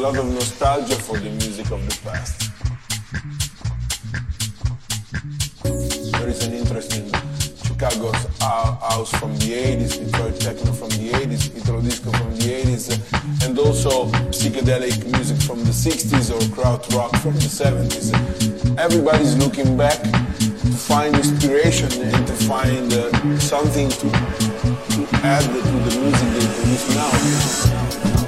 lot of nostalgia for the music of the past. There is an interest in Chicago's house from the 80s, Detroit techno from the 80s, Italo disco from the 80s, and also psychedelic music from the 60s or krautrock from the 70s. Everybody's looking back to find inspiration and to find uh, something to, to add to the music they produce now.